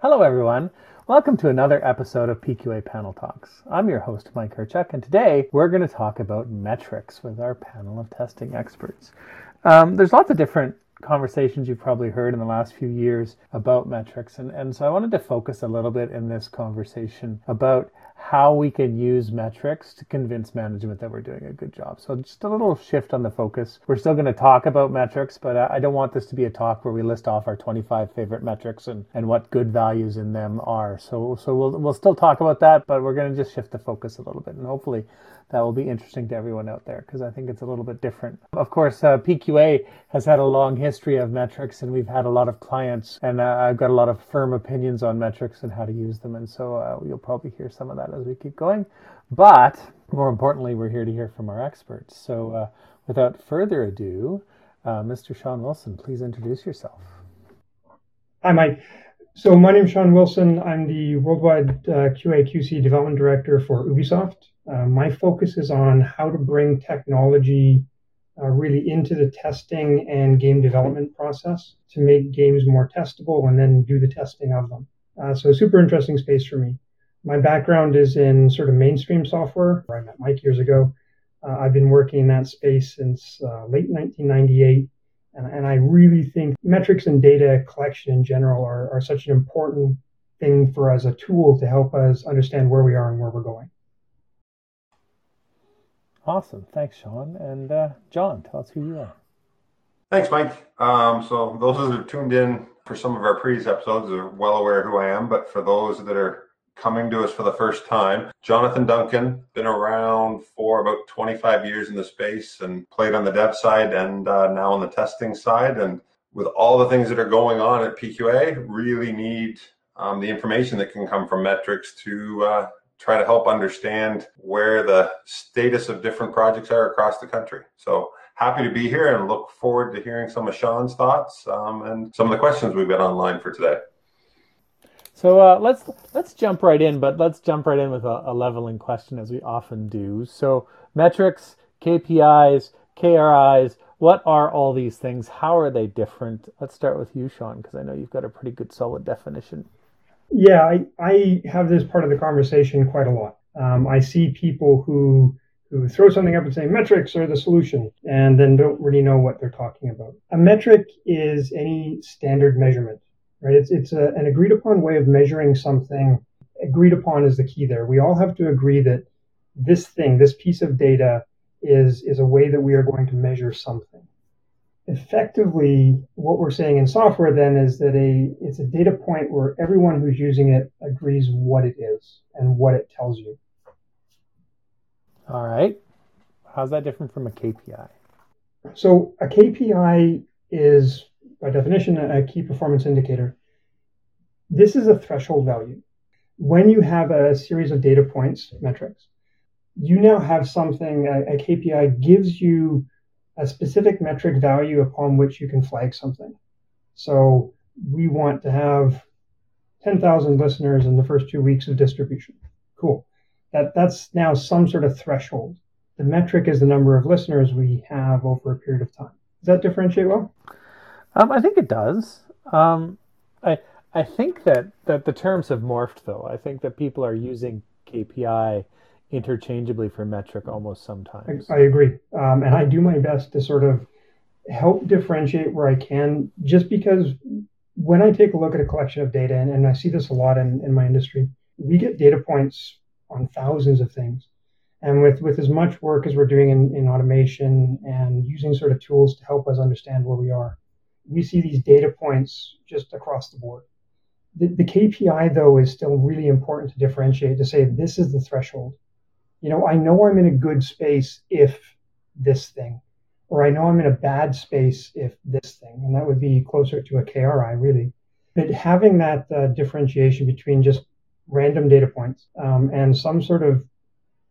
Hello, everyone. Welcome to another episode of PQA Panel Talks. I'm your host, Mike Hrycyk, and today we're going to talk about metrics with our panel of testing experts. Um, there's lots of different conversations you've probably heard in the last few years about metrics, and, and so I wanted to focus a little bit in this conversation about how we can use metrics to convince management that we're doing a good job. So just a little shift on the focus. We're still going to talk about metrics, but I don't want this to be a talk where we list off our 25 favorite metrics and, and what good values in them are. So so we'll we'll still talk about that, but we're going to just shift the focus a little bit and hopefully that will be interesting to everyone out there because I think it's a little bit different. Of course, uh, PQA has had a long history of metrics, and we've had a lot of clients, and uh, I've got a lot of firm opinions on metrics and how to use them, and so uh, you'll probably hear some of that as we keep going. But more importantly, we're here to hear from our experts. So, uh, without further ado, uh, Mr. Sean Wilson, please introduce yourself. Hi, Mike. So my name is Sean Wilson. I'm the worldwide uh, QA QC development director for Ubisoft. Uh, my focus is on how to bring technology uh, really into the testing and game development process to make games more testable and then do the testing of them. Uh, so super interesting space for me. My background is in sort of mainstream software. Where I met Mike years ago. Uh, I've been working in that space since uh, late 1998 and I really think metrics and data collection in general are, are such an important thing for us, a tool to help us understand where we are and where we're going. Awesome. Thanks, Sean. And uh, John, tell us who you are. Thanks, Mike. Um, so those that are tuned in for some of our previous episodes are well aware who I am, but for those that are coming to us for the first time. Jonathan Duncan, been around for about 25 years in the space and played on the dev side and uh, now on the testing side. And with all the things that are going on at PQA, really need um, the information that can come from metrics to uh, try to help understand where the status of different projects are across the country. So happy to be here and look forward to hearing some of Sean's thoughts um, and some of the questions we've got online for today. So uh, let's let's jump right in, but let's jump right in with a, a, leveling question as we often do. So metrics, KPIs, KRIs, what are all these things? How are they different? Let's start with you, Sean, because I know you've got a pretty good solid definition. Yeah, I, I have this part of the conversation quite a lot. Um, I see people who who throw something up and say metrics are the solution and then don't really know what they're talking about. A metric is any standard measurement right? It's it's a, an agreed upon way of measuring something. Agreed upon is the key there. We all have to agree that this thing, this piece of data, is is a way that we are going to measure something. Effectively, what we're saying in software then is that a it's a data point where everyone who's using it agrees what it is and what it tells you. All right. How's that different from a KPI? So a KPI is by definition, a key performance indicator. This is a threshold value. When you have a series of data points, metrics, you now have something, a, a KPI gives you a specific metric value upon which you can flag something. So we want to have 10,000 listeners in the first two weeks of distribution. Cool. That, that's now some sort of threshold. The metric is the number of listeners we have over a period of time. Does that differentiate well? Um, I think it does. Um, I I think that that the terms have morphed though. I think that people are using KPI interchangeably for metric almost sometimes. I, I agree, um, and I do my best to sort of help differentiate where I can. Just because when I take a look at a collection of data, and, and I see this a lot in, in my industry, we get data points on thousands of things. And with, with as much work as we're doing in, in automation and using sort of tools to help us understand where we are, we see these data points just across the board. The, the KPI, though, is still really important to differentiate to say this is the threshold. You know, I know I'm in a good space if this thing, or I know I'm in a bad space if this thing, and that would be closer to a KRI, really. But having that uh, differentiation between just random data points um, and some sort of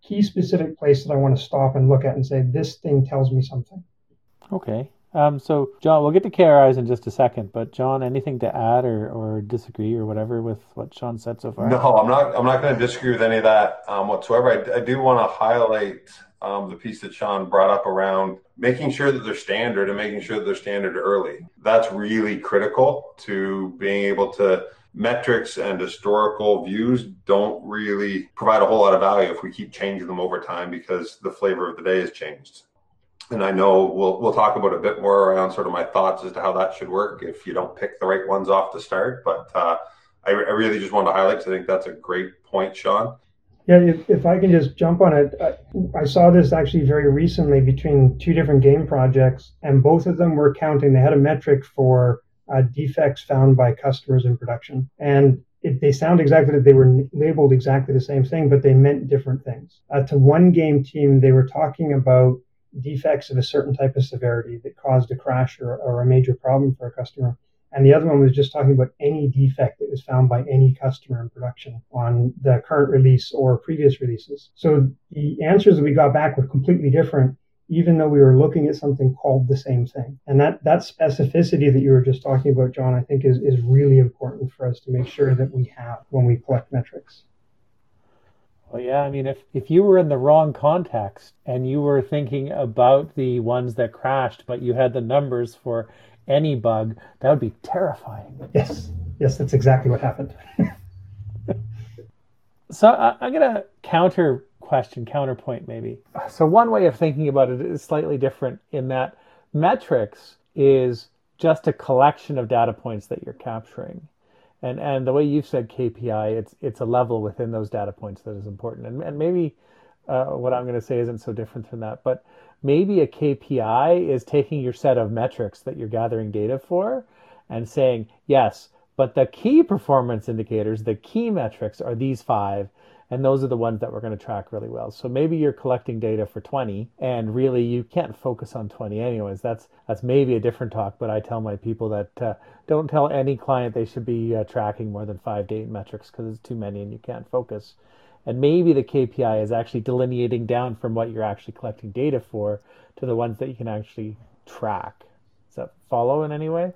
key specific place that I want to stop and look at and say, this thing tells me something. Okay. Um, so, John, we'll get to KRIs in just a second, but John, anything to add or, or disagree or whatever with what Sean said so far? No, I'm not. I'm not going to disagree with any of that um, whatsoever. I, I do want to highlight um, the piece that Sean brought up around making sure that they're standard and making sure that they're standard early. That's really critical to being able to metrics and historical views don't really provide a whole lot of value if we keep changing them over time because the flavor of the day has changed. And I know we'll we'll talk about a bit more around sort of my thoughts as to how that should work if you don't pick the right ones off the start. But uh, I, I, really just wanted to highlight because I think that's a great point, Sean. Yeah, if, if I can just jump on it, I, I, saw this actually very recently between two different game projects, and both of them were counting. They had a metric for uh, defects found by customers in production. And it, they sound exactly, they were labeled exactly the same thing, but they meant different things. Uh, to one game team, they were talking about defects of a certain type of severity that caused a crash or, or a major problem for a customer. And the other one was just talking about any defect that was found by any customer in production on the current release or previous releases. So the answers that we got back were completely different even though we were looking at something called the same thing. And that, that specificity that you were just talking about, John, I think is, is really important for us to make sure that we have when we collect metrics. Well, yeah, I mean, if, if you were in the wrong context and you were thinking about the ones that crashed, but you had the numbers for any bug, that would be terrifying. Yes, yes, that's exactly what happened. so I, I'm going to counter question, counterpoint maybe. So one way of thinking about it is slightly different in that metrics is just a collection of data points that you're capturing. And and the way you've said KPI, it's it's a level within those data points that is important. And, and maybe uh, what I'm going to say isn't so different from that, but maybe a KPI is taking your set of metrics that you're gathering data for and saying, yes, but the key performance indicators, the key metrics are these five, and those are the ones that we're going to track really well. So maybe you're collecting data for 20 and really you can't focus on 20 anyways. That's that's maybe a different talk, but I tell my people that uh, don't tell any client they should be uh, tracking more than 5 data metrics because it's too many and you can't focus. And maybe the KPI is actually delineating down from what you're actually collecting data for to the ones that you can actually track. Does that follow in any way?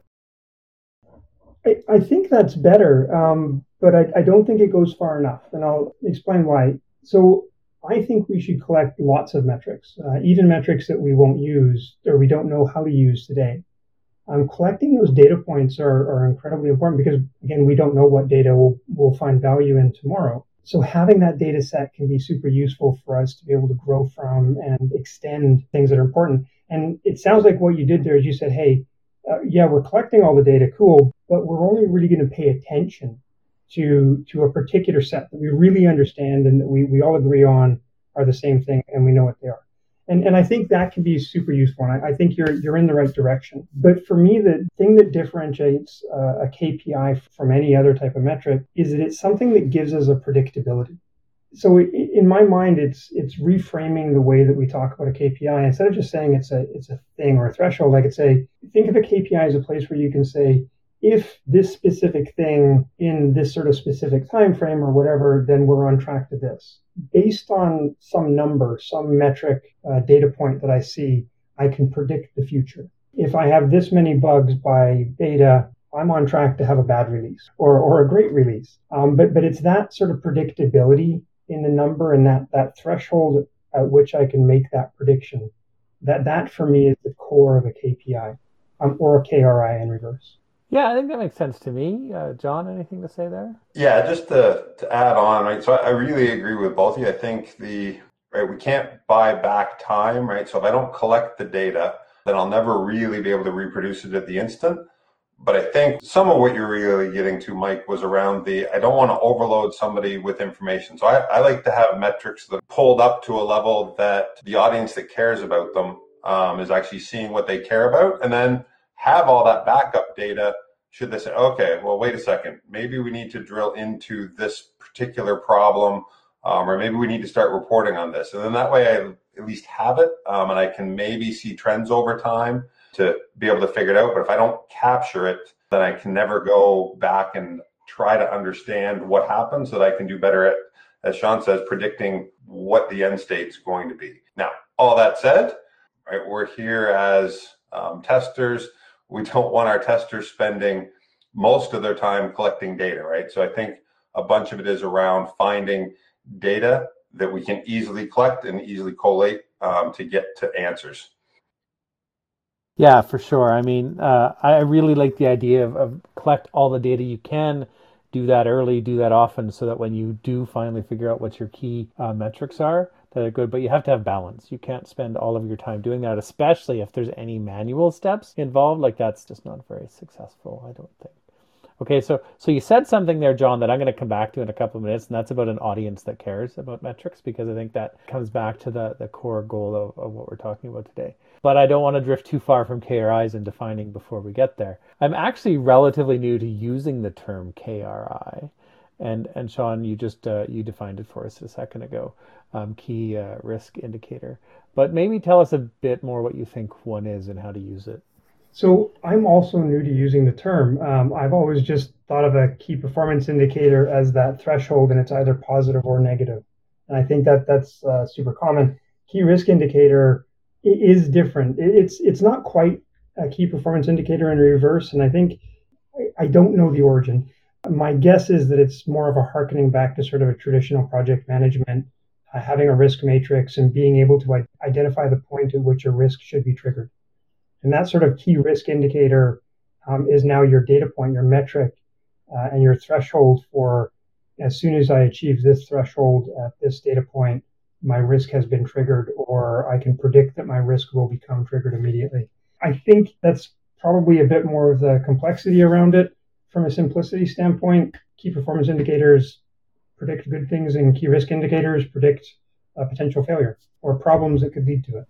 I, I think that's better. Um, but I, I don't think it goes far enough, and I'll explain why. So I think we should collect lots of metrics, uh, even metrics that we won't use or we don't know how to use today. Um, collecting those data points are, are incredibly important because, again, we don't know what data we'll, we'll find value in tomorrow. So having that data set can be super useful for us to be able to grow from and extend things that are important. And it sounds like what you did there is you said, hey, uh, yeah, we're collecting all the data, cool, but we're only really going to pay attention to to a particular set that we really understand and that we, we all agree on are the same thing and we know what they are. And, and I think that can be super useful. And I, I think you're you're in the right direction. But for me, the thing that differentiates uh, a KPI from any other type of metric is that it's something that gives us a predictability. So in my mind, it's it's reframing the way that we talk about a KPI instead of just saying it's a it's a thing or a threshold. I could say think of a KPI as a place where you can say if this specific thing in this sort of specific time frame or whatever, then we're on track to this. Based on some number, some metric uh, data point that I see, I can predict the future. If I have this many bugs by beta, I'm on track to have a bad release or, or a great release. Um, but but it's that sort of predictability in the number and that that threshold at which I can make that prediction. That that for me is the core of a KPI um, or a KRI in reverse. Yeah, I think that makes sense to me. Uh, John, anything to say there? Yeah, just to, to add on, right? So I really agree with both of you. I think the right we can't buy back time, right? So if I don't collect the data, then I'll never really be able to reproduce it at the instant. But I think some of what you're really getting to, Mike, was around the I don't want to overload somebody with information. So I, I like to have metrics that pulled up to a level that the audience that cares about them um, is actually seeing what they care about, and then have all that backup data should they say, okay, well, wait a second, maybe we need to drill into this particular problem, um, or maybe we need to start reporting on this. And then that way I at least have it, um, and I can maybe see trends over time to be able to figure it out. But if I don't capture it, then I can never go back and try to understand what happened so that I can do better at, as Sean says, predicting what the end state is going to be. Now, all that said, right, we're here as um, testers we don't want our testers spending most of their time collecting data, right? So I think a bunch of it is around finding data that we can easily collect and easily collate um, to get to answers. Yeah, for sure. I mean, uh, I really like the idea of, of, collect all the data you can, do that early, do that often, so that when you do finally figure out what your key uh, metrics are, that are good. But you have to have balance. You can't spend all of your time doing that, especially if there's any manual steps involved. Like that's just not very successful, I don't think. Okay, so so you said something there, John, that I'm going to come back to in a couple of minutes, and that's about an audience that cares about metrics, because I think that comes back to the the core goal of, of what we're talking about today. But I don't want to drift too far from KRIs and defining before we get there. I'm actually relatively new to using the term KRI, and and Sean, you just uh, you defined it for us a second ago, um, key uh, risk indicator. But maybe tell us a bit more what you think one is and how to use it. So I'm also new to using the term. Um, I've always just thought of a key performance indicator as that threshold, and it's either positive or negative. And I think that that's uh, super common. Key risk indicator is different. It's it's not quite a key performance indicator in reverse, and I think I, I don't know the origin. My guess is that it's more of a harkening back to sort of a traditional project management, uh, having a risk matrix and being able to identify the point at which a risk should be triggered. And that sort of key risk indicator um, is now your data point, your metric, uh, and your threshold for as soon as I achieve this threshold at this data point, my risk has been triggered, or I can predict that my risk will become triggered immediately. I think that's probably a bit more of the complexity around it from a simplicity standpoint. Key performance indicators predict good things, and key risk indicators predict a potential failure or problems that could lead to it.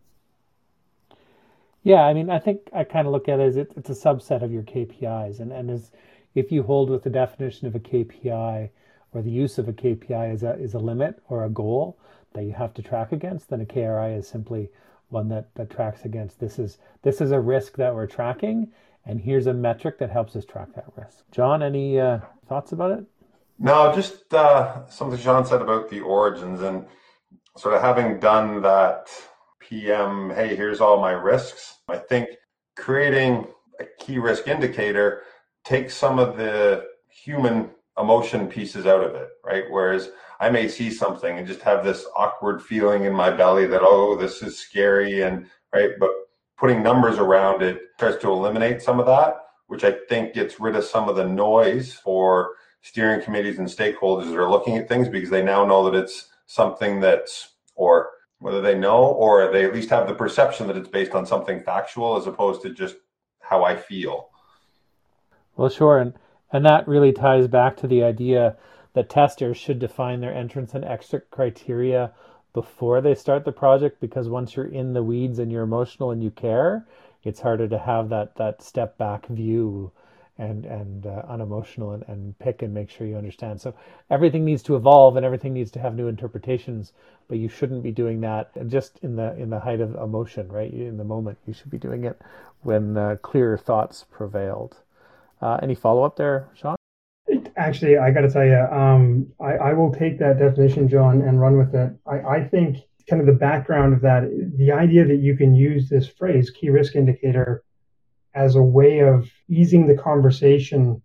Yeah, I mean, I think I kind of look at it as it, it's a subset of your KPIs, and and as if you hold with the definition of a KPI or the use of a KPI is a is a limit or a goal that you have to track against, then a KRI is simply one that that tracks against this is this is a risk that we're tracking, and here's a metric that helps us track that risk. John, any uh, thoughts about it? No, just uh, something Sean said about the origins and sort of having done that PM, hey, here's all my risks. I think creating a key risk indicator takes some of the human emotion pieces out of it, right? Whereas I may see something and just have this awkward feeling in my belly that, oh, this is scary and right. But putting numbers around it tries to eliminate some of that, which I think gets rid of some of the noise for steering committees and stakeholders that are looking at things because they now know that it's something that's or whether they know or they at least have the perception that it's based on something factual as opposed to just how I feel. Well, sure, and and that really ties back to the idea that testers should define their entrance and exit criteria before they start the project because once you're in the weeds and you're emotional and you care, it's harder to have that that step back view and and uh, unemotional and, and pick and make sure you understand. So everything needs to evolve and everything needs to have new interpretations, but you shouldn't be doing that just in the in the height of emotion, right? In the moment, you should be doing it when uh, clearer thoughts prevailed. Uh, any follow up there, Sean? Actually, I got to tell you, um, I, I will take that definition, John, and run with it. I, I think kind of the background of that, the idea that you can use this phrase, key risk indicator, as a way of easing the conversation,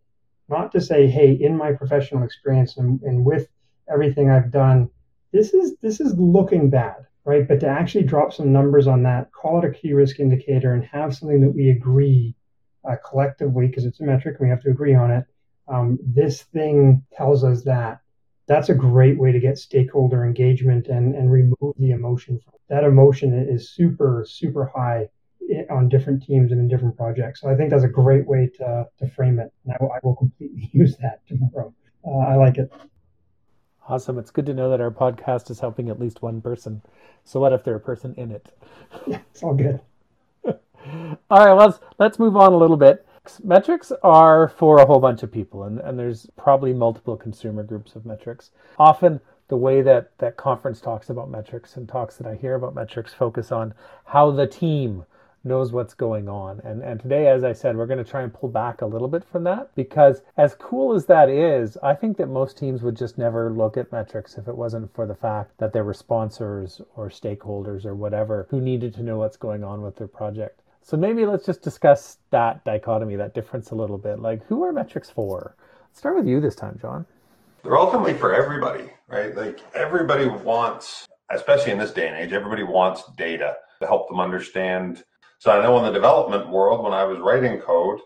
not to say, hey, in my professional experience and, and with everything I've done, this is this is looking bad, right? But to actually drop some numbers on that, call it a key risk indicator, and have something that we agree uh, collectively, because it's a metric and we have to agree on it. Um, this thing tells us that. That's a great way to get stakeholder engagement and, and remove the emotion. From That emotion is super, super high on different teams and in different projects. So I think that's a great way to, to frame it. And I will, I will completely use that tomorrow. Uh, I like it. Awesome. It's good to know that our podcast is helping at least one person. So what if they're a person in it? Yeah, it's all good. All right, let's let's move on a little bit. Metrics are for a whole bunch of people, and, and there's probably multiple consumer groups of metrics. Often the way that that conference talks about metrics and talks that I hear about metrics focus on how the team knows what's going on. And, and today, as I said, we're going to try and pull back a little bit from that because, as cool as that is, I think that most teams would just never look at metrics if it wasn't for the fact that there were sponsors or stakeholders or whatever who needed to know what's going on with their project. So maybe let's just discuss that dichotomy, that difference a little bit. Like, who are metrics for? Let's start with you this time, John. They're ultimately for everybody, right? Like, everybody wants, especially in this day and age, everybody wants data to help them understand so I know in the development world, when I was writing code,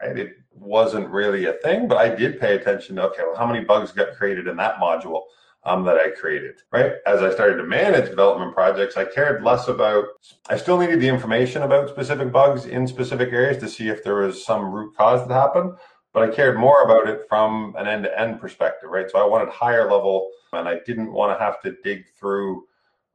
right? It wasn't really a thing, but I did pay attention to okay, well, how many bugs got created in that module? Um, that I created, right? As I started to manage development projects, I cared less about, I still needed the information about specific bugs in specific areas to see if there was some root cause that happened, but I cared more about it from an end to end perspective, right? So I wanted higher level and I didn't want to have to dig through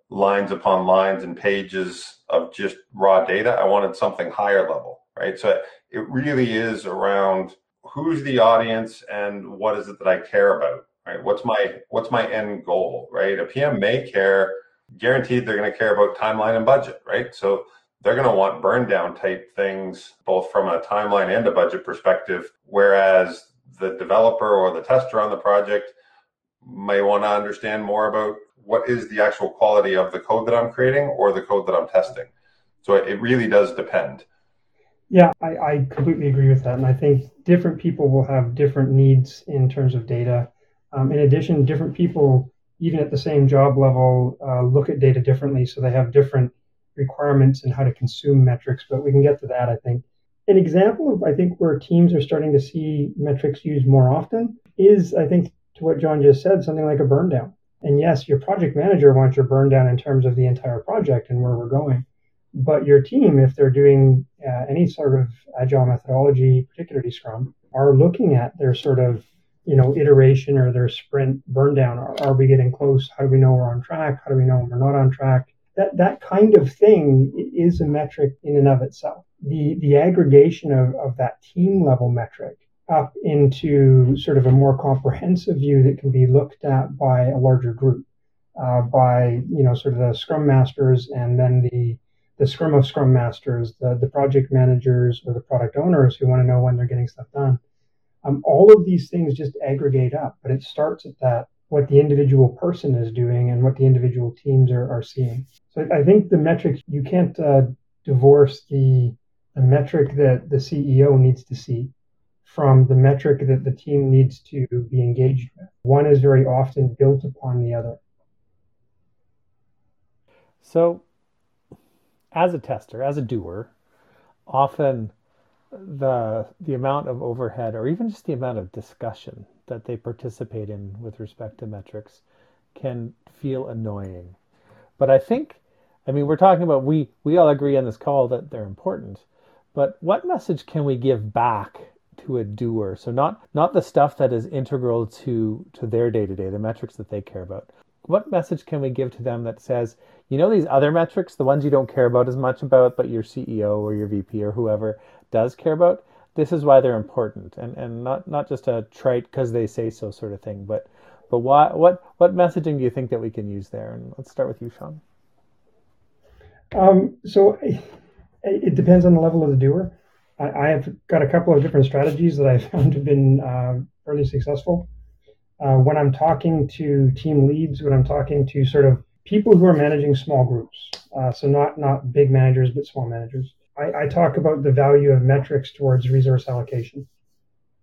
lines upon lines and pages of just raw data. I wanted something higher level, right? So it really is around who's the audience and what is it that I care about, right? What's my what's my end goal, right? A PM may care, guaranteed they're going to care about timeline and budget, right? So they're going to want burn down type things both from a timeline and a budget perspective whereas the developer or the tester on the project may want to understand more about what is the actual quality of the code that I'm creating or the code that I'm testing. So it really does depend. Yeah, I, I completely agree with that. And I think different people will have different needs in terms of data. Um, in addition, different people, even at the same job level, uh, look at data differently. So they have different requirements and how to consume metrics. But we can get to that, I think. An example of, I think, where teams are starting to see metrics used more often is, I think, to what John just said, something like a burn down. And yes, your project manager wants your burn down in terms of the entire project and where we're going. But your team, if they're doing uh, any sort of agile methodology, particularly Scrum, are looking at their sort of you know iteration or their sprint burn down. Are, are we getting close? How do we know we're on track? How do we know we're not on track? That that kind of thing is a metric in and of itself. The the aggregation of, of that team level metric up into sort of a more comprehensive view that can be looked at by a larger group, uh, by you know sort of the Scrum masters and then the the Scrum of Scrum masters, the the project managers or the product owners who want to know when they're getting stuff done. Um, all of these things just aggregate up, but it starts at that what the individual person is doing and what the individual teams are, are seeing. So I think the metrics you can't uh, divorce the the metric that the CEO needs to see from the metric that the team needs to be engaged with. One is very often built upon the other. So, as a tester, as a doer, often the the amount of overhead or even just the amount of discussion that they participate in with respect to metrics can feel annoying. But I think I mean we're talking about we we all agree on this call that they're important. But what message can we give back to a doer. So not not the stuff that is integral to to their day to day, the metrics that they care about. What message can we give to them that says, you know, these other metrics, the ones you don't care about as much about, but your CEO or your VP or whoever does care about, this is why they're important, and and not not just a trite because they say so sort of thing, but but why what what messaging do you think that we can use there? And let's start with you, Sean. Um, so it depends on the level of the doer. I, have got a couple of different strategies that I found have been uh, fairly successful. Uh, when I'm talking to team leads, when I'm talking to sort of people who are managing small groups, uh, so not not big managers but small managers, I, I talk about the value of metrics towards resource allocation.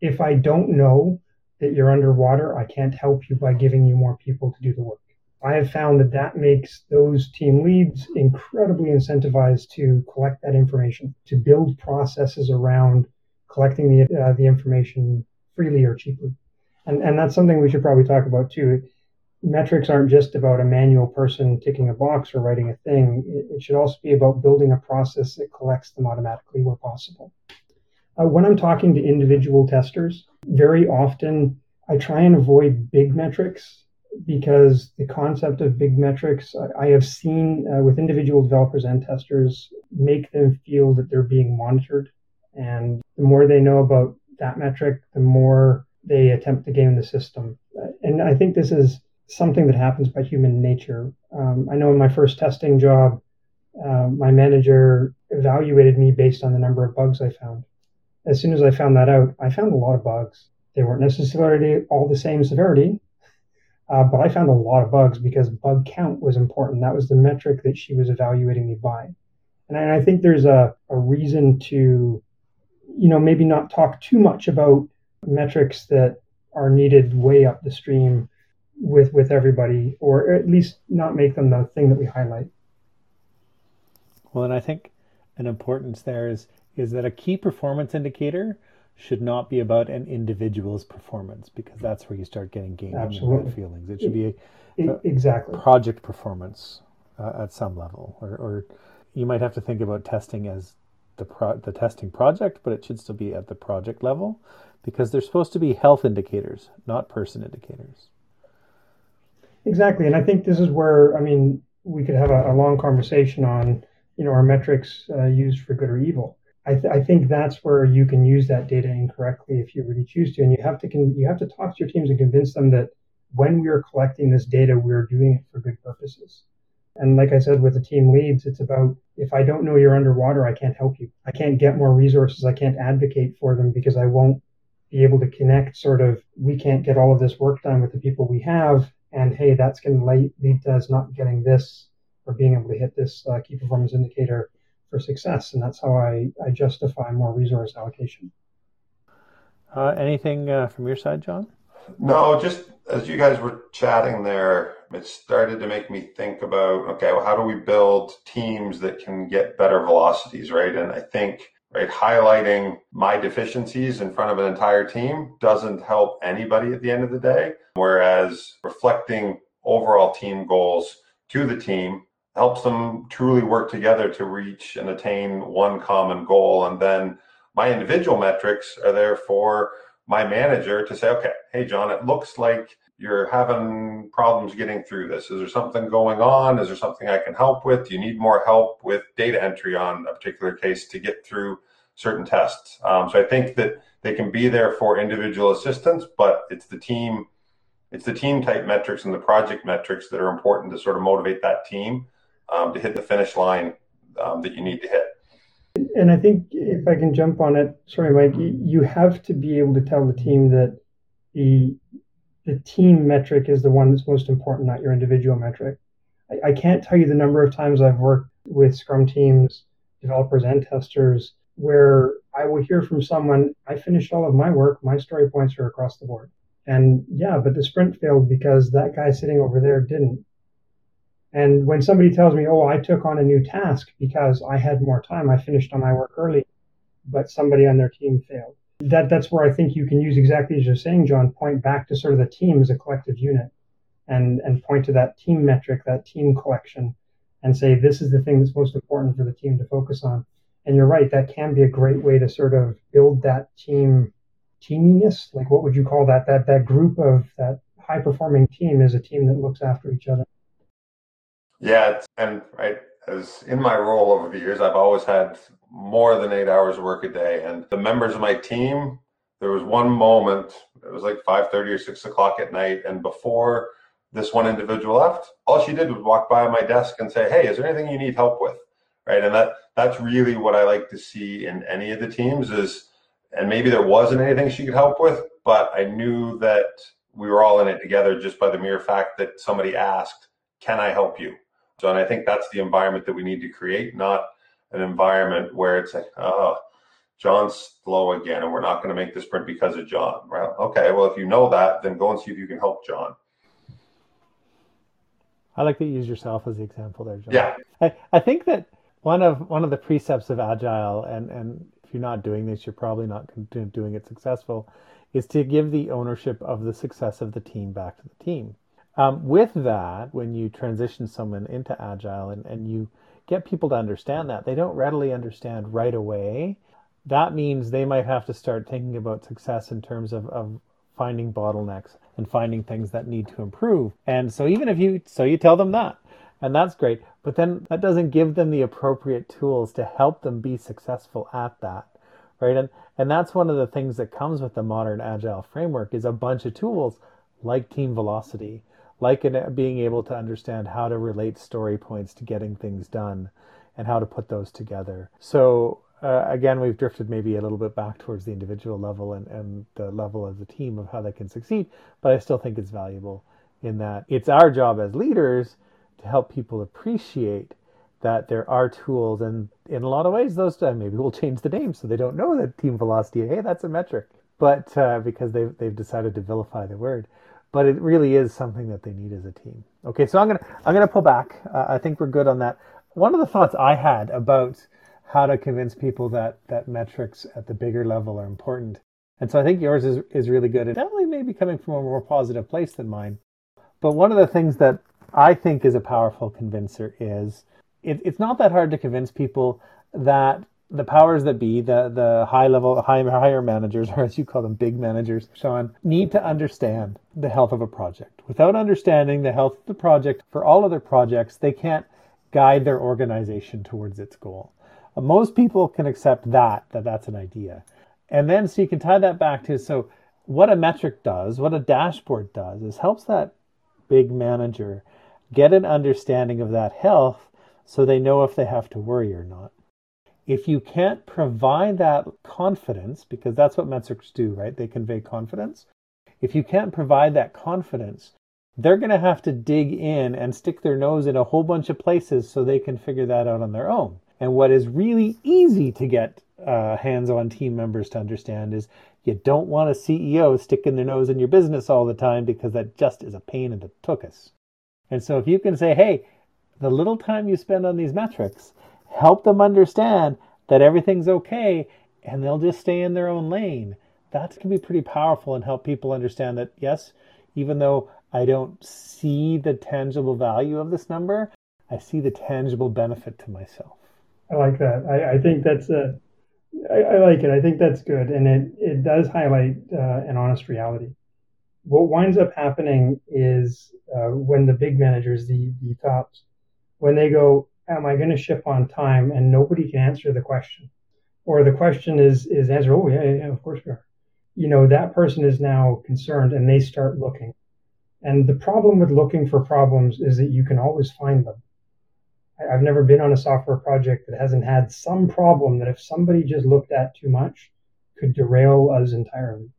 If I don't know that you're underwater, I can't help you by giving you more people to do the work. I have found that that makes those team leads incredibly incentivized to collect that information, to build processes around collecting the, uh, the information freely or cheaply. And, and that's something we should probably talk about too. Metrics aren't just about a manual person ticking a box or writing a thing. It, it should also be about building a process that collects them automatically where possible. Uh, when I'm talking to individual testers, very often I try and avoid big metrics because the concept of big metrics, I, I have seen uh, with individual developers and testers, make them feel that they're being monitored. And the more they know about that metric, the more they attempt to game the system. Uh, and I think this is something that happens by human nature. Um, I know in my first testing job, uh, my manager evaluated me based on the number of bugs I found. As soon as I found that out, I found a lot of bugs. They weren't necessarily all the same severity, uh, but I found a lot of bugs because bug count was important. That was the metric that she was evaluating me by. And I, I think there's a, a reason to, you know, maybe not talk too much about metrics that are needed way up the stream with with everybody, or at least not make them the thing that we highlight. Well, and I think an importance there is is that a key performance indicator should not be about an individual's performance because that's where you start getting and feelings. It should be a, E- exactly. project performance uh, at some level, or, or you might have to think about testing as the pro- the testing project, but it should still be at the project level because they're supposed to be health indicators, not person indicators. Exactly, and I think this is where I mean we could have a, a long conversation on you know our metrics uh, used for good or evil. I, th- I think that's where you can use that data incorrectly if you really choose to, and you have to con- you have to talk to your teams and convince them that when we are collecting this data, we are doing it for good purposes. And like I said with the team leads, it's about if I don't know you're underwater, I can't help you. I can't get more resources. I can't advocate for them because I won't be able to connect sort of we can't get all of this work done with the people we have and hey that's going to lead, lead to us not getting this or being able to hit this uh, key performance indicator for success and that's how i, I justify more resource allocation Uh, anything uh, from your side, John? No, just as you guys were chatting there, it started to make me think about okay, well, how do we build teams that can get better velocities, right? And I think right? Highlighting my deficiencies in front of an entire team doesn't help anybody at the end of the day, whereas reflecting overall team goals to the team helps them truly work together to reach and attain one common goal. And then my individual metrics are there for my manager to say, okay, hey, John, it looks like you're having problems getting through this. Is there something going on? Is there something I can help with? Do you need more help with data entry on a particular case to get through certain tests? Um, so I think that they can be there for individual assistance, but it's the team, it's the team type metrics and the project metrics that are important to sort of motivate that team um, to hit the finish line um, that you need to hit. And I think if I can jump on it, sorry, Mike, you have to be able to tell the team that the the team metric is the one that's most important, not your individual metric. I, I can't tell you the number of times I've worked with Scrum teams, developers, and testers where I will hear from someone, I finished all of my work, my story points are across the board. And yeah, but the sprint failed because that guy sitting over there didn't. And when somebody tells me, oh, I took on a new task because I had more time, I finished on my work early, but somebody on their team failed. That that's where I think you can use exactly as you're saying, John, point back to sort of the team as a collective unit and and point to that team metric, that team collection, and say this is the thing that's most important for the team to focus on. And you're right, that can be a great way to sort of build that team teaminess. Like what would you call that? That that group of that high performing team is a team that looks after each other. Yeah, and right as in my role over the years, I've always had more than eight hours of work a day, and the members of my team. There was one moment. It was like five thirty or six o'clock at night, and before this one individual left, all she did was walk by my desk and say, "Hey, is there anything you need help with?" Right, and that that's really what I like to see in any of the teams is, and maybe there wasn't anything she could help with, but I knew that we were all in it together just by the mere fact that somebody asked, "Can I help you?" So, and I think that's the environment that we need to create, not an environment where it's like, oh, John's slow again, and we're not going to make the sprint because of John. Well, okay, well, if you know that, then go and see if you can help John. I like to use yourself as the example there, John. Yeah. I, I think that one of one of the precepts of agile, and and if you're not doing this, you're probably not doing it successful, is to give the ownership of the success of the team back to the team. Um, with that, when you transition someone into agile and, and you get people to understand that, they don't readily understand right away. That means they might have to start thinking about success in terms of, of finding bottlenecks and finding things that need to improve. And so even if you so you tell them that, and that's great, but then that doesn't give them the appropriate tools to help them be successful at that. Right. And and that's one of the things that comes with the modern agile framework is a bunch of tools like team velocity, like in being able to understand how to relate story points to getting things done and how to put those together. So uh, again, we've drifted maybe a little bit back towards the individual level and, and the level of the team of how they can succeed, but I still think it's valuable in that it's our job as leaders to help people appreciate that there are tools and in a lot of ways those uh, maybe we'll change the name so they don't know that team velocity hey that's a metric but uh, because they've, they've decided to vilify the word but it really is something that they need as a team okay so i'm gonna i'm gonna pull back uh, i think we're good on that one of the thoughts i had about how to convince people that that metrics at the bigger level are important. And so I think yours is, is really good and definitely maybe coming from a more positive place than mine. But one of the things that I think is a powerful convincer is it, it's not that hard to convince people that the powers that be, the the high level, high, higher managers, or as you call them, big managers, Sean, need to understand the health of a project. Without understanding the health of the project for all other projects, they can't guide their organization towards its goal. Most people can accept that that that's an idea, and then so you can tie that back to so what a metric does, what a dashboard does, is helps that big manager get an understanding of that health so they know if they have to worry or not if you can't provide that confidence, because that's what metrics do, right? They convey confidence. If you can't provide that confidence, they're going to have to dig in and stick their nose in a whole bunch of places so they can figure that out on their own. And what is really easy to get uh, hands on team members to understand is you don't want a CEO sticking their nose in your business all the time because that just is a pain in the tuchus. And so if you can say, hey, the little time you spend on these metrics, help them understand that everything's okay and they'll just stay in their own lane. That can be pretty powerful and help people understand that, yes, even though I don't see the tangible value of this number, I see the tangible benefit to myself. I like that. I, I think that's a, I, I like it. I think that's good. And it, it does highlight uh, an honest reality. What winds up happening is uh, when the big managers, the, the tops, when they go, am I going to ship on time? And nobody can answer the question. Or the question is is answered, oh yeah, yeah, of course we are. You know, that person is now concerned and they start looking. And the problem with looking for problems is that you can always find them. I've never been on a software project that hasn't had some problem that if somebody just looked at too much could derail us entirely.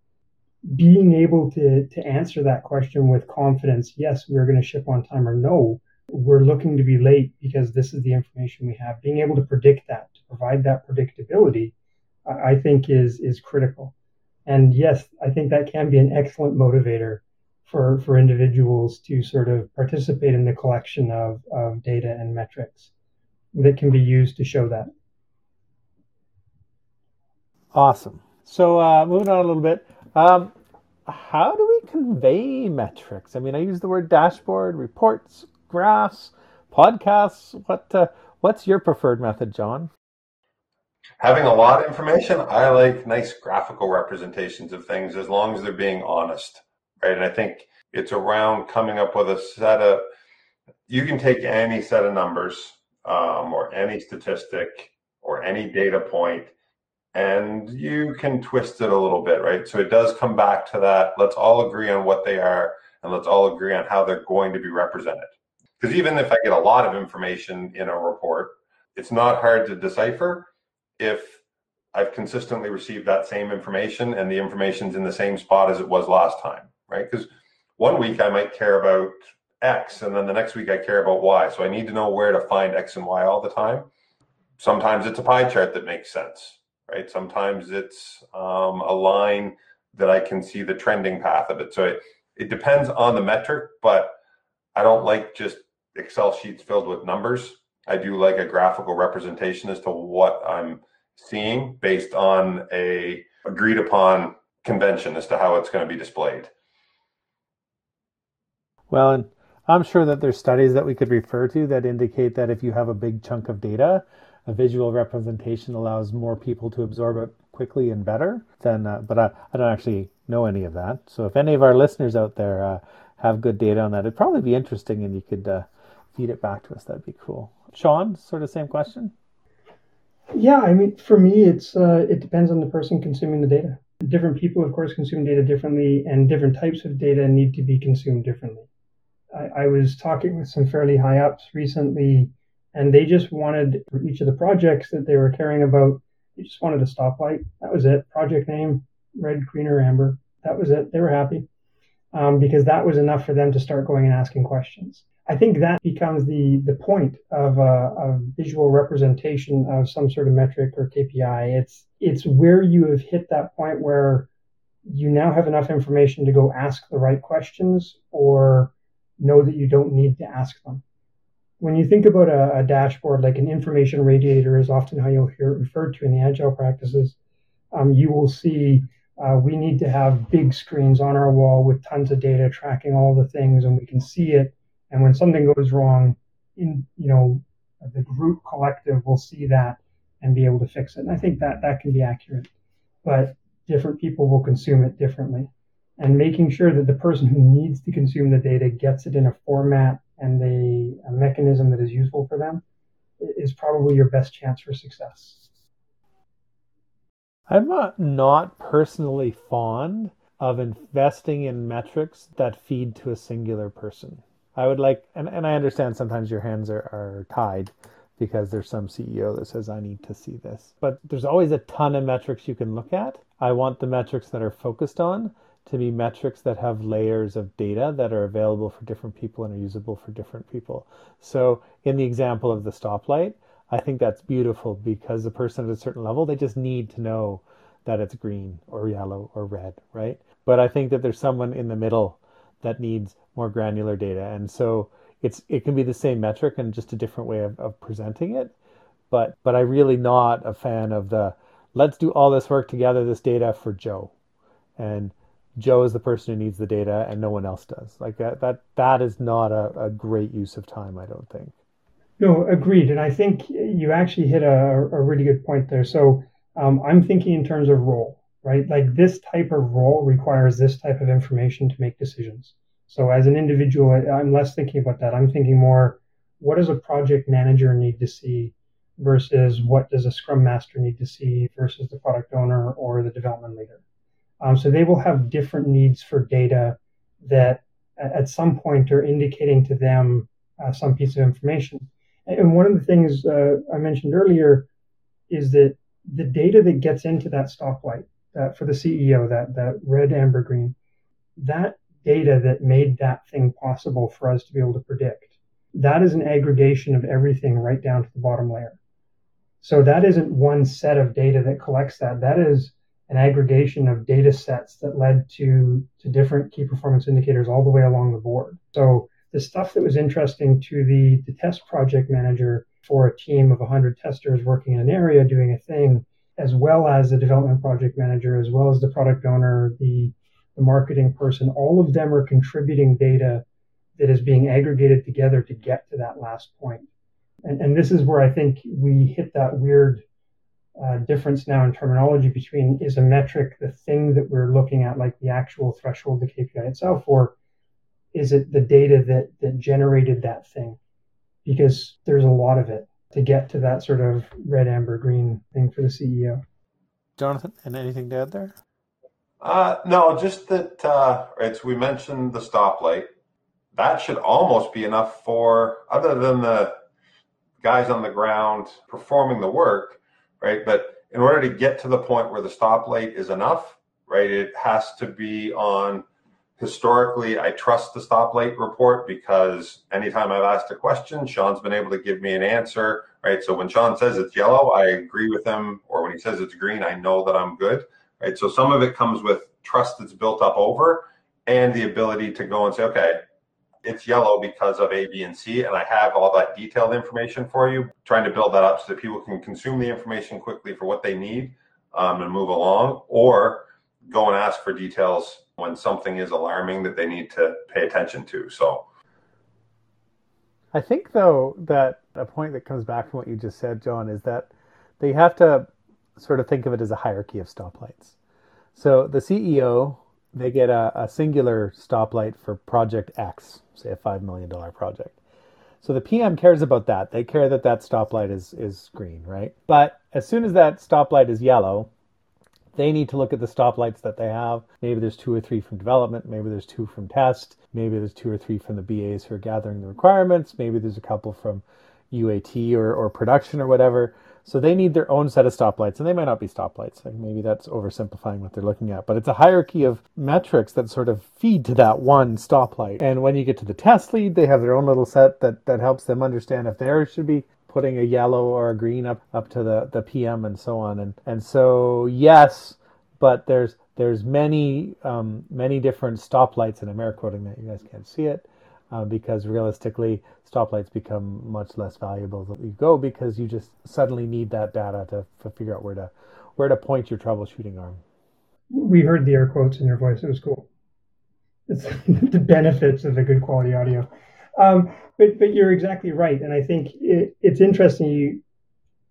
Being able to, to answer that question with confidence, yes, we're going to ship on time or no, we're looking to be late because this is the information we have. Being able to predict that, to provide that predictability, I think is is critical. And yes, I think that can be an excellent motivator for, for individuals to sort of participate in the collection of, of data and metrics that can be used to show that. Awesome. So uh, moving on a little bit, um, how do we convey metrics? I mean, I use the word dashboard, reports, graphs, podcasts? What uh, what's your preferred method, John? Having a lot of information, I like nice graphical representations of things as long as they're being honest, right? And I think it's around coming up with a set of. You can take any set of numbers um, or any statistic or any data point and you can twist it a little bit, right? So it does come back to that. Let's all agree on what they are and let's all agree on how they're going to be represented. Because even if I get a lot of information in a report, it's not hard to decipher if I've consistently received that same information and the information's in the same spot as it was last time, right? Because one week I might care about X and then the next week I care about Y. So I need to know where to find X and Y all the time. Sometimes it's a pie chart that makes sense, right? Sometimes it's um, a line that I can see the trending path of it. So it, it depends on the metric, but I don't like just Excel sheets filled with numbers. I do like a graphical representation as to what I'm seeing based on a agreed upon convention as to how it's going to be displayed. Well, and I'm sure that there's studies that we could refer to that indicate that if you have a big chunk of data, a visual representation allows more people to absorb it quickly and better than uh, but I, I don't actually know any of that so if any of our listeners out there uh, have good data on that it'd probably be interesting and you could uh, feed it back to us. That'd be cool. Sean, sort of same question. Yeah, I mean, for me, it's uh, it depends on the person consuming the data. Different people, of course, consume data differently, and different types of data need to be consumed differently. I, I was talking with some fairly high ups recently, and they just wanted for each of the projects that they were caring about, they just wanted a stoplight. That was it. Project name, red, green, or amber. That was it. They were happy um, because that was enough for them to start going and asking questions. I think that becomes the the point of a, a, visual representation of some sort of metric or KPI. It's it's where you have hit that point where you now have enough information to go ask the right questions or know that you don't need to ask them. when you think about a, a, dashboard, like an information radiator is often how you'll hear it referred to in the agile practices, um, you will see uh, we need to have big screens on our wall with tons of data tracking all the things, and we can see it. And when something goes wrong, in you know the group collective will see that and be able to fix it. And I think that that can be accurate, but different people will consume it differently. And making sure that the person who needs to consume the data gets it in a format and a, a mechanism that is useful for them is probably your best chance for success. I'm not, not personally fond of investing in metrics that feed to a singular person. I would like, and, and I understand sometimes your hands are, are tied because there's some CEO that says, I need to see this. But there's always a ton of metrics you can look at. I want the metrics that are focused on to be metrics that have layers of data that are available for different people and are usable for different people. So, in the example of the stoplight, I think that's beautiful because the person at a certain level, they just need to know that it's green or yellow or red, right? But I think that there's someone in the middle that needs more granular data. And so it's it can be the same metric and just a different way of, of presenting it. But but I'm really not a fan of the let's do all this work together, this data for Joe. And Joe is the person who needs the data and no one else does. Like that that that is not a, a great use of time, I don't think. No, agreed. And I think you actually hit a, a really good point there. So um, I'm thinking in terms of role, right? Like this type of role requires this type of information to make decisions. So as an individual, I'm less thinking about that. I'm thinking more, what does a project manager need to see versus what does a scrum master need to see versus the product owner or the development leader. Um, so they will have different needs for data that at some point are indicating to them uh, some piece of information. And one of the things uh, I mentioned earlier is that the data that gets into that stoplight uh, for the CEO, that that red, amber, green, that data that made that thing possible for us to be able to predict, that is an aggregation of everything right down to the bottom layer. So that isn't one set of data that collects that. That is an aggregation of data sets that led to, to different key performance indicators all the way along the board. So the stuff that was interesting to the, the test project manager for a team of 100 testers working in an area doing a thing, as well as the development project manager, as well as the product owner, the, the marketing person, all of them are contributing data that is being aggregated together to get to that last point. And, and this is where I think we hit that weird uh, difference now in terminology between is a metric the thing that we're looking at, like the actual threshold, the KPI itself, or is it the data that, that generated that thing? because there's a lot of it to get to that sort of red, amber, green thing for the CEO. Jonathan, and anything to add there? Uh, no, just that, uh, right, so we mentioned the stoplight. That should almost be enough for, other than the guys on the ground performing the work, right? But in order to get to the point where the stoplight is enough, right, it has to be on historically, I trust the stoplight report because anytime I've asked a question, Sean's been able to give me an answer. Right. So when Sean says it's yellow, I agree with him. Or when he says it's green, I know that I'm good. Right. So some of it comes with trust that's built up over and the ability to go and say, okay, it's yellow because of A, B, and C. And I have all that detailed information for you, trying to build that up so that people can consume the information quickly for what they need um, and move along. Or go and ask for details when something is alarming that they need to pay attention to. So I think though that a point that comes back from what you just said, John, is that they have to sort of think of it as a hierarchy of stoplights. So the CEO, they get a, a singular stoplight for project X, say a $5 million project. So the PM cares about that. They care that that stoplight is, is green, right? But as soon as that stoplight is yellow, they need to look at the stoplights that they have. Maybe there's two or three from development, maybe there's two from test, maybe there's two or three from the BAs who are gathering the requirements, maybe there's a couple from UAT or, or production or whatever. So they need their own set of stoplights, and they might not be stoplights. Like maybe that's oversimplifying what they're looking at, but it's a hierarchy of metrics that sort of feed to that one stoplight. And when you get to the test lead, they have their own little set that that helps them understand if there should be putting a yellow or a green up up to the the PM and so on. And and so yes, but there's there's many um, many different stoplights, and I'm air quoting that you guys can't see it. uh, because realistically, stoplights become much less valuable as you go because you just suddenly need that data to, to figure out where to where to point your troubleshooting arm. We heard the air quotes in your voice. It was cool. It's the benefits of the good quality audio. Um, but but you're exactly right, and I think it, it's interesting. You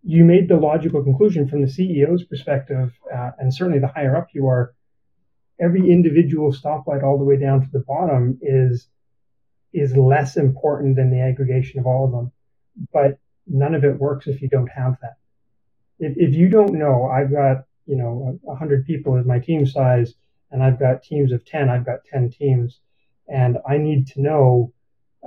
you made the logical conclusion from the CEO's perspective, uh, and certainly the higher up you are. Every individual stoplight, all the way down to the bottom, is is less important than the aggregation of all of them. But none of it works if you don't have that. If, if you don't know, I've got you know 100 people as my team size, and I've got teams of 10. I've got 10 teams, and I need to know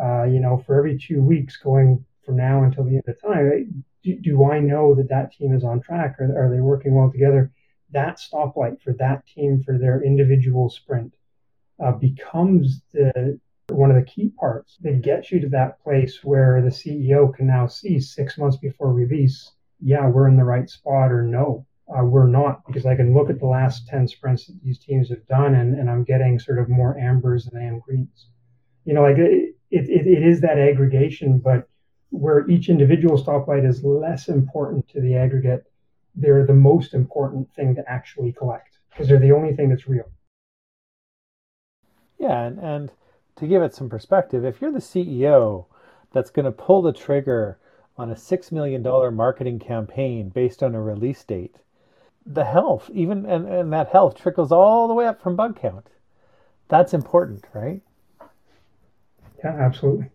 uh, you know, for every two weeks going from now until the end of time, do, do I know that that team is on track? Or are they working well together? That stoplight for that team for their individual sprint uh, becomes the one of the key parts that gets you to that place where the CEO can now see six months before release, yeah, we're in the right spot, or no, uh, we're not, because I can look at the last 10 sprints that these teams have done and, and I'm getting sort of more ambers than I am greens. You know, like it, it, it is that aggregation, but where each individual stoplight is less important to the aggregate, they're the most important thing to actually collect because they're the only thing that's real. Yeah, and, and to give it some perspective, if you're the CEO that's going to pull the trigger on a $6 million marketing campaign based on a release date, the health, even and, and that health trickles all the way up from bug count. That's important, right? Yeah, absolutely.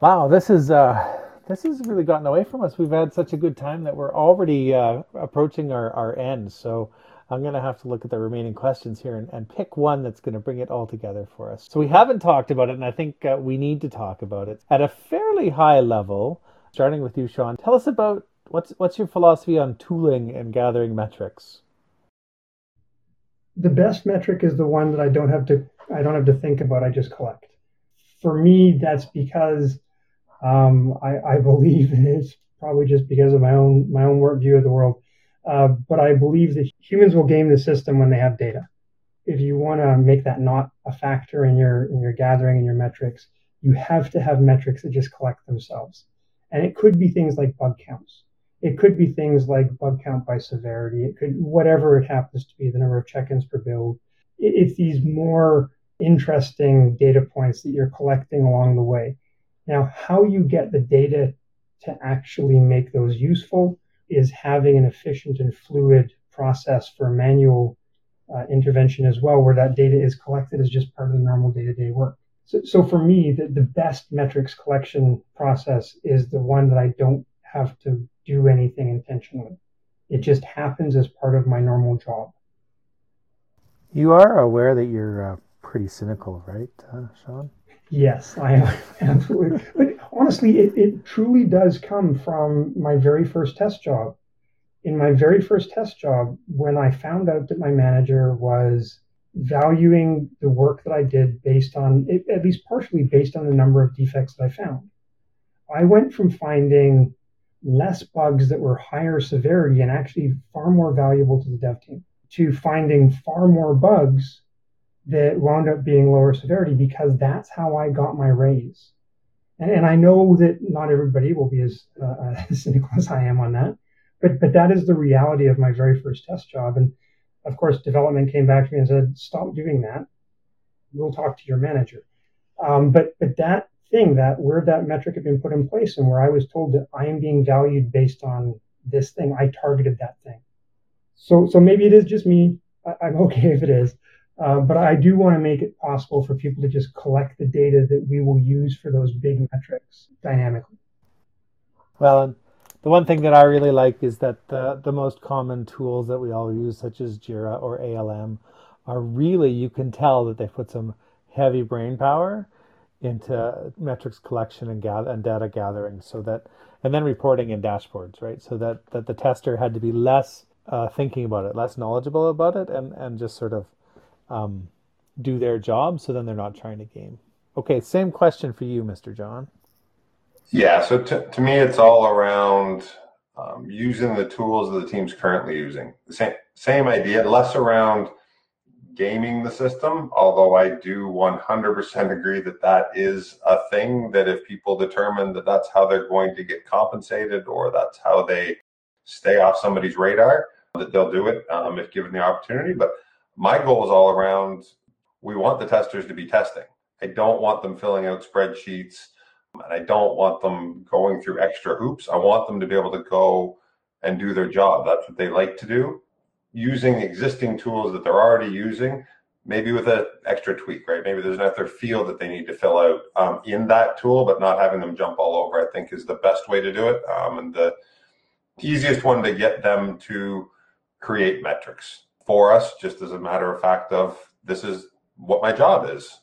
Wow, this is uh, this has really gotten away from us. We've had such a good time that we're already uh, approaching our, our end. So I'm going to have to look at the remaining questions here and, and pick one that's going to bring it all together for us. So we haven't talked about it, and I think uh, we need to talk about it at a fairly high level. Starting with you, Sean, tell us about what's what's your philosophy on tooling and gathering metrics. The best metric is the one that I don't have to I don't have to think about. I just collect for me, that's because um, I, I, believe it's probably just because of my own my own work view of the world. Uh, but I believe that humans will game the system when they have data. If you want to make that not a factor in your in your gathering and your metrics, you have to have metrics that just collect themselves. And it could be things like bug counts. It could be things like bug count by severity. It could whatever it happens to be, the number of check-ins per build. It, it's these more interesting data points that you're collecting along the way. Now, how you get the data to actually make those useful is having an efficient and fluid process for manual uh, intervention as well, where that data is collected as just part of the normal day to day work. So, so for me, the, the best metrics collection process is the one that I don't have to do anything intentionally. It just happens as part of my normal job. You are aware that you're uh, pretty cynical, right, uh, Sean? Yes, I am absolutely. but honestly, it, it truly does come from my very first test job. In my very first test job, when I found out that my manager was valuing the work that I did based on, at least partially based on the number of defects that I found, I went from finding less bugs that were higher severity and actually far more valuable to the dev team to finding far more bugs that wound up being lower severity because that's how I got my raise. And, and I know that not everybody will be as, uh, as cynical as I am on that, but but that is the reality of my very first test job. And of course, development came back to me and said, "Stop doing that. We'll talk to your manager." Um, but but that thing that where that metric had been put in place and where I was told that I am being valued based on this thing, I targeted that thing. So so maybe it is just me. I, I'm okay if it is. Uh, but I do want to make it possible for people to just collect the data that we will use for those big metrics dynamically. Well, and the one thing that I really like is that the, the most common tools that we all use, such as Jira or ALM, are really, you can tell that they put some heavy brain power into metrics collection and gather and data gathering so that and then reporting in dashboards right so that that the tester had to be less uh, thinking about it less knowledgeable about it and and just sort of um, do their job so then they're not trying to game. Okay, same question for you, Mr. John. Yeah, so to, to me, it's all around um, using the tools that the team's currently using. The same, same idea, less around gaming the system, although I do 100% agree that that is a thing that if people determine that that's how they're going to get compensated or that's how they stay off somebody's radar, that they'll do it um, if given the opportunity. But my goal is all around we want the testers to be testing. I don't want them filling out spreadsheets and I don't want them going through extra hoops. I want them to be able to go and do their job. That's what they like to do using existing tools that they're already using, maybe with an extra tweak, right? Maybe there's another field that they need to fill out um, in that tool, but not having them jump all over, I think is the best way to do it. Um, and the easiest one to get them to create metrics for us, just as a matter of fact of this is what my job is.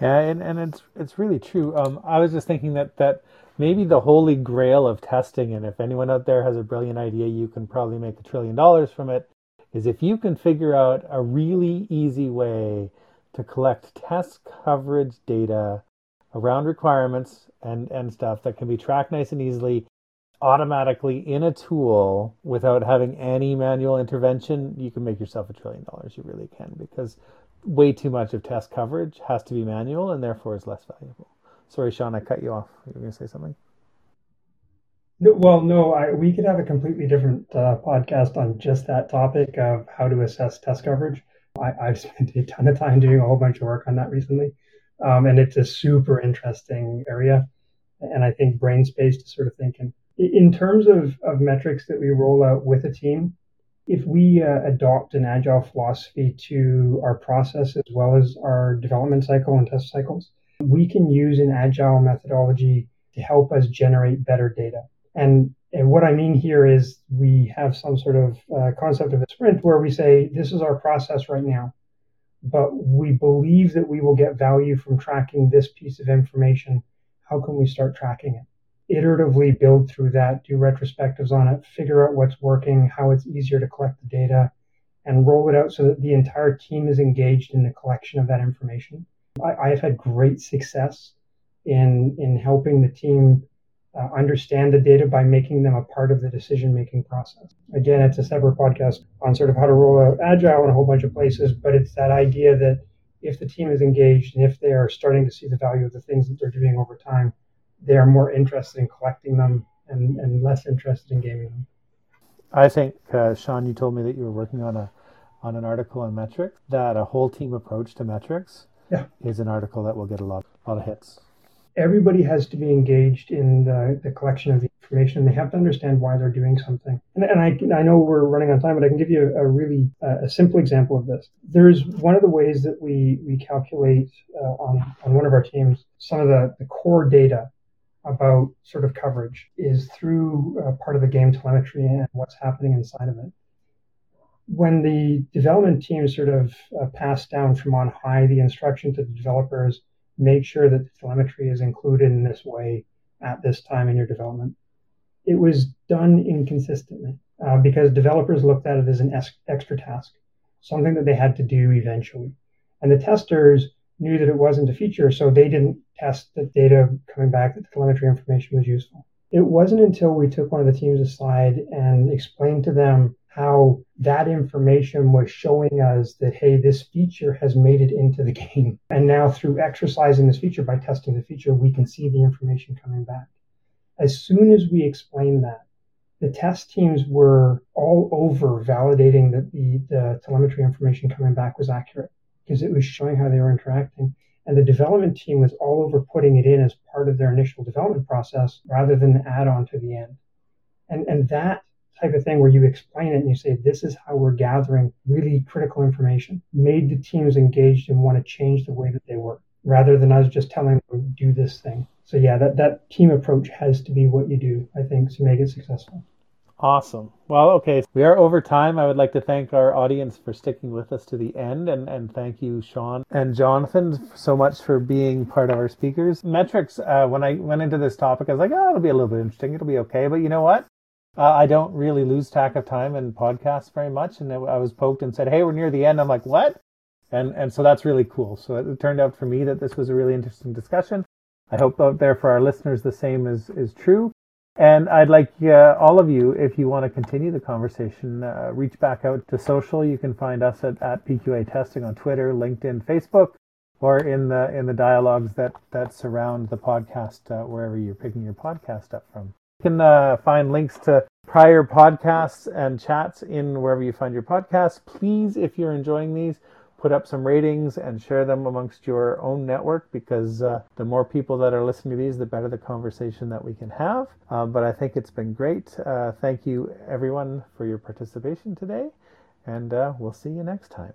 Yeah, and, and it's it's really true. Um, I was just thinking that that maybe the holy grail of testing, and if anyone out there has a brilliant idea, you can probably make a trillion dollars from it, is if you can figure out a really easy way to collect test coverage data around requirements and, and stuff that can be tracked nice and easily automatically in a tool without having any manual intervention, you can make yourself a trillion dollars. You really can because way too much of test coverage has to be manual and therefore is less valuable. Sorry, Sean, I cut you off. You were going to say something? Well, no, I, we could have a completely different uh, podcast on just that topic of how to assess test coverage. I, have spent a ton of time doing a whole bunch of work on that recently. Um, and it's a super interesting area. And I think brain space to sort of think in. In terms of, of metrics that we roll out with a team, if we uh, adopt an agile philosophy to our process as well as our development cycle and test cycles, we can use an agile methodology to help us generate better data. And, and what I mean here is we have some sort of uh, concept of a sprint where we say, this is our process right now, but we believe that we will get value from tracking this piece of information. How can we start tracking it? Iteratively build through that, do retrospectives on it, figure out what's working, how it's easier to collect the data, and roll it out so that the entire team is engaged in the collection of that information. I, have had great success in in helping the team uh, understand the data by making them a part of the decision making process. Again, it's a separate podcast on sort of how to roll out agile in a whole bunch of places, but it's that idea that if the team is engaged and if they are starting to see the value of the things that they're doing over time, they are more interested in collecting them and, and less interested in gaming them. I think, uh, Sean, you told me that you were working on a on an article on metrics, that a whole team approach to metrics yeah. is an article that will get a lot, a lot of hits. Everybody has to be engaged in the, the collection of the information. And they have to understand why they're doing something. And, and I, I know we're running on time, but I can give you a, a really uh, a simple example of this. There's one of the ways that we, we calculate uh, on, on one of our teams some of the, the core data about sort of coverage is through uh, part of the game telemetry and what's happening inside of it when the development team sort of uh, passed down from on high the instruction to the developers, make sure that the telemetry is included in this way at this time in your development. It was done inconsistently uh, because developers looked at it as an extra task, something that they had to do eventually. And the testers knew that it wasn't a feature, so they didn't test the data coming back that the telemetry information was useful. It wasn't until we took one of the teams aside and explained to them how that information was showing us that, hey, this feature has made it into the game. And now through exercising this feature by testing the feature, we can see the information coming back. As soon as we explained that, the test teams were all over validating that the, the telemetry information coming back was accurate because it was showing how they were interacting. And the development team was all over putting it in as part of their initial development process rather than add on to the end. And, and that type of thing where you explain it and you say, this is how we're gathering really critical information, made the teams engaged and want to change the way that they work rather than us just telling them, do this thing. So, yeah, that, that team approach has to be what you do, I think, to make it successful. Awesome. Well, okay. We are over time. I would like to thank our audience for sticking with us to the end and, and thank you, Sean and Jonathan, so much for being part of our speakers. Metrics, uh, when I went into this topic, I was like, oh, it'll be a little bit interesting. It'll be okay. But you know what? Uh, I don't really lose track of time in podcasts very much. And I was poked and said, "Hey, we're near the end." I'm like, "What?" And and so that's really cool. So it turned out for me that this was a really interesting discussion. I hope out there for our listeners the same is is true. And I'd like uh, all of you, if you want to continue the conversation, uh, reach back out to social. You can find us at, at PQA Testing on Twitter, LinkedIn, Facebook, or in the in the dialogues that that surround the podcast uh, wherever you're picking your podcast up from. You can uh, find links to prior podcasts and chats in wherever you find your podcasts. Please, if you're enjoying these, put up some ratings and share them amongst your own network because uh, the more people that are listening to these, the better the conversation that we can have. Um, but I think it's been great. Uh, thank you, everyone, for your participation today, and uh, we'll see you next time.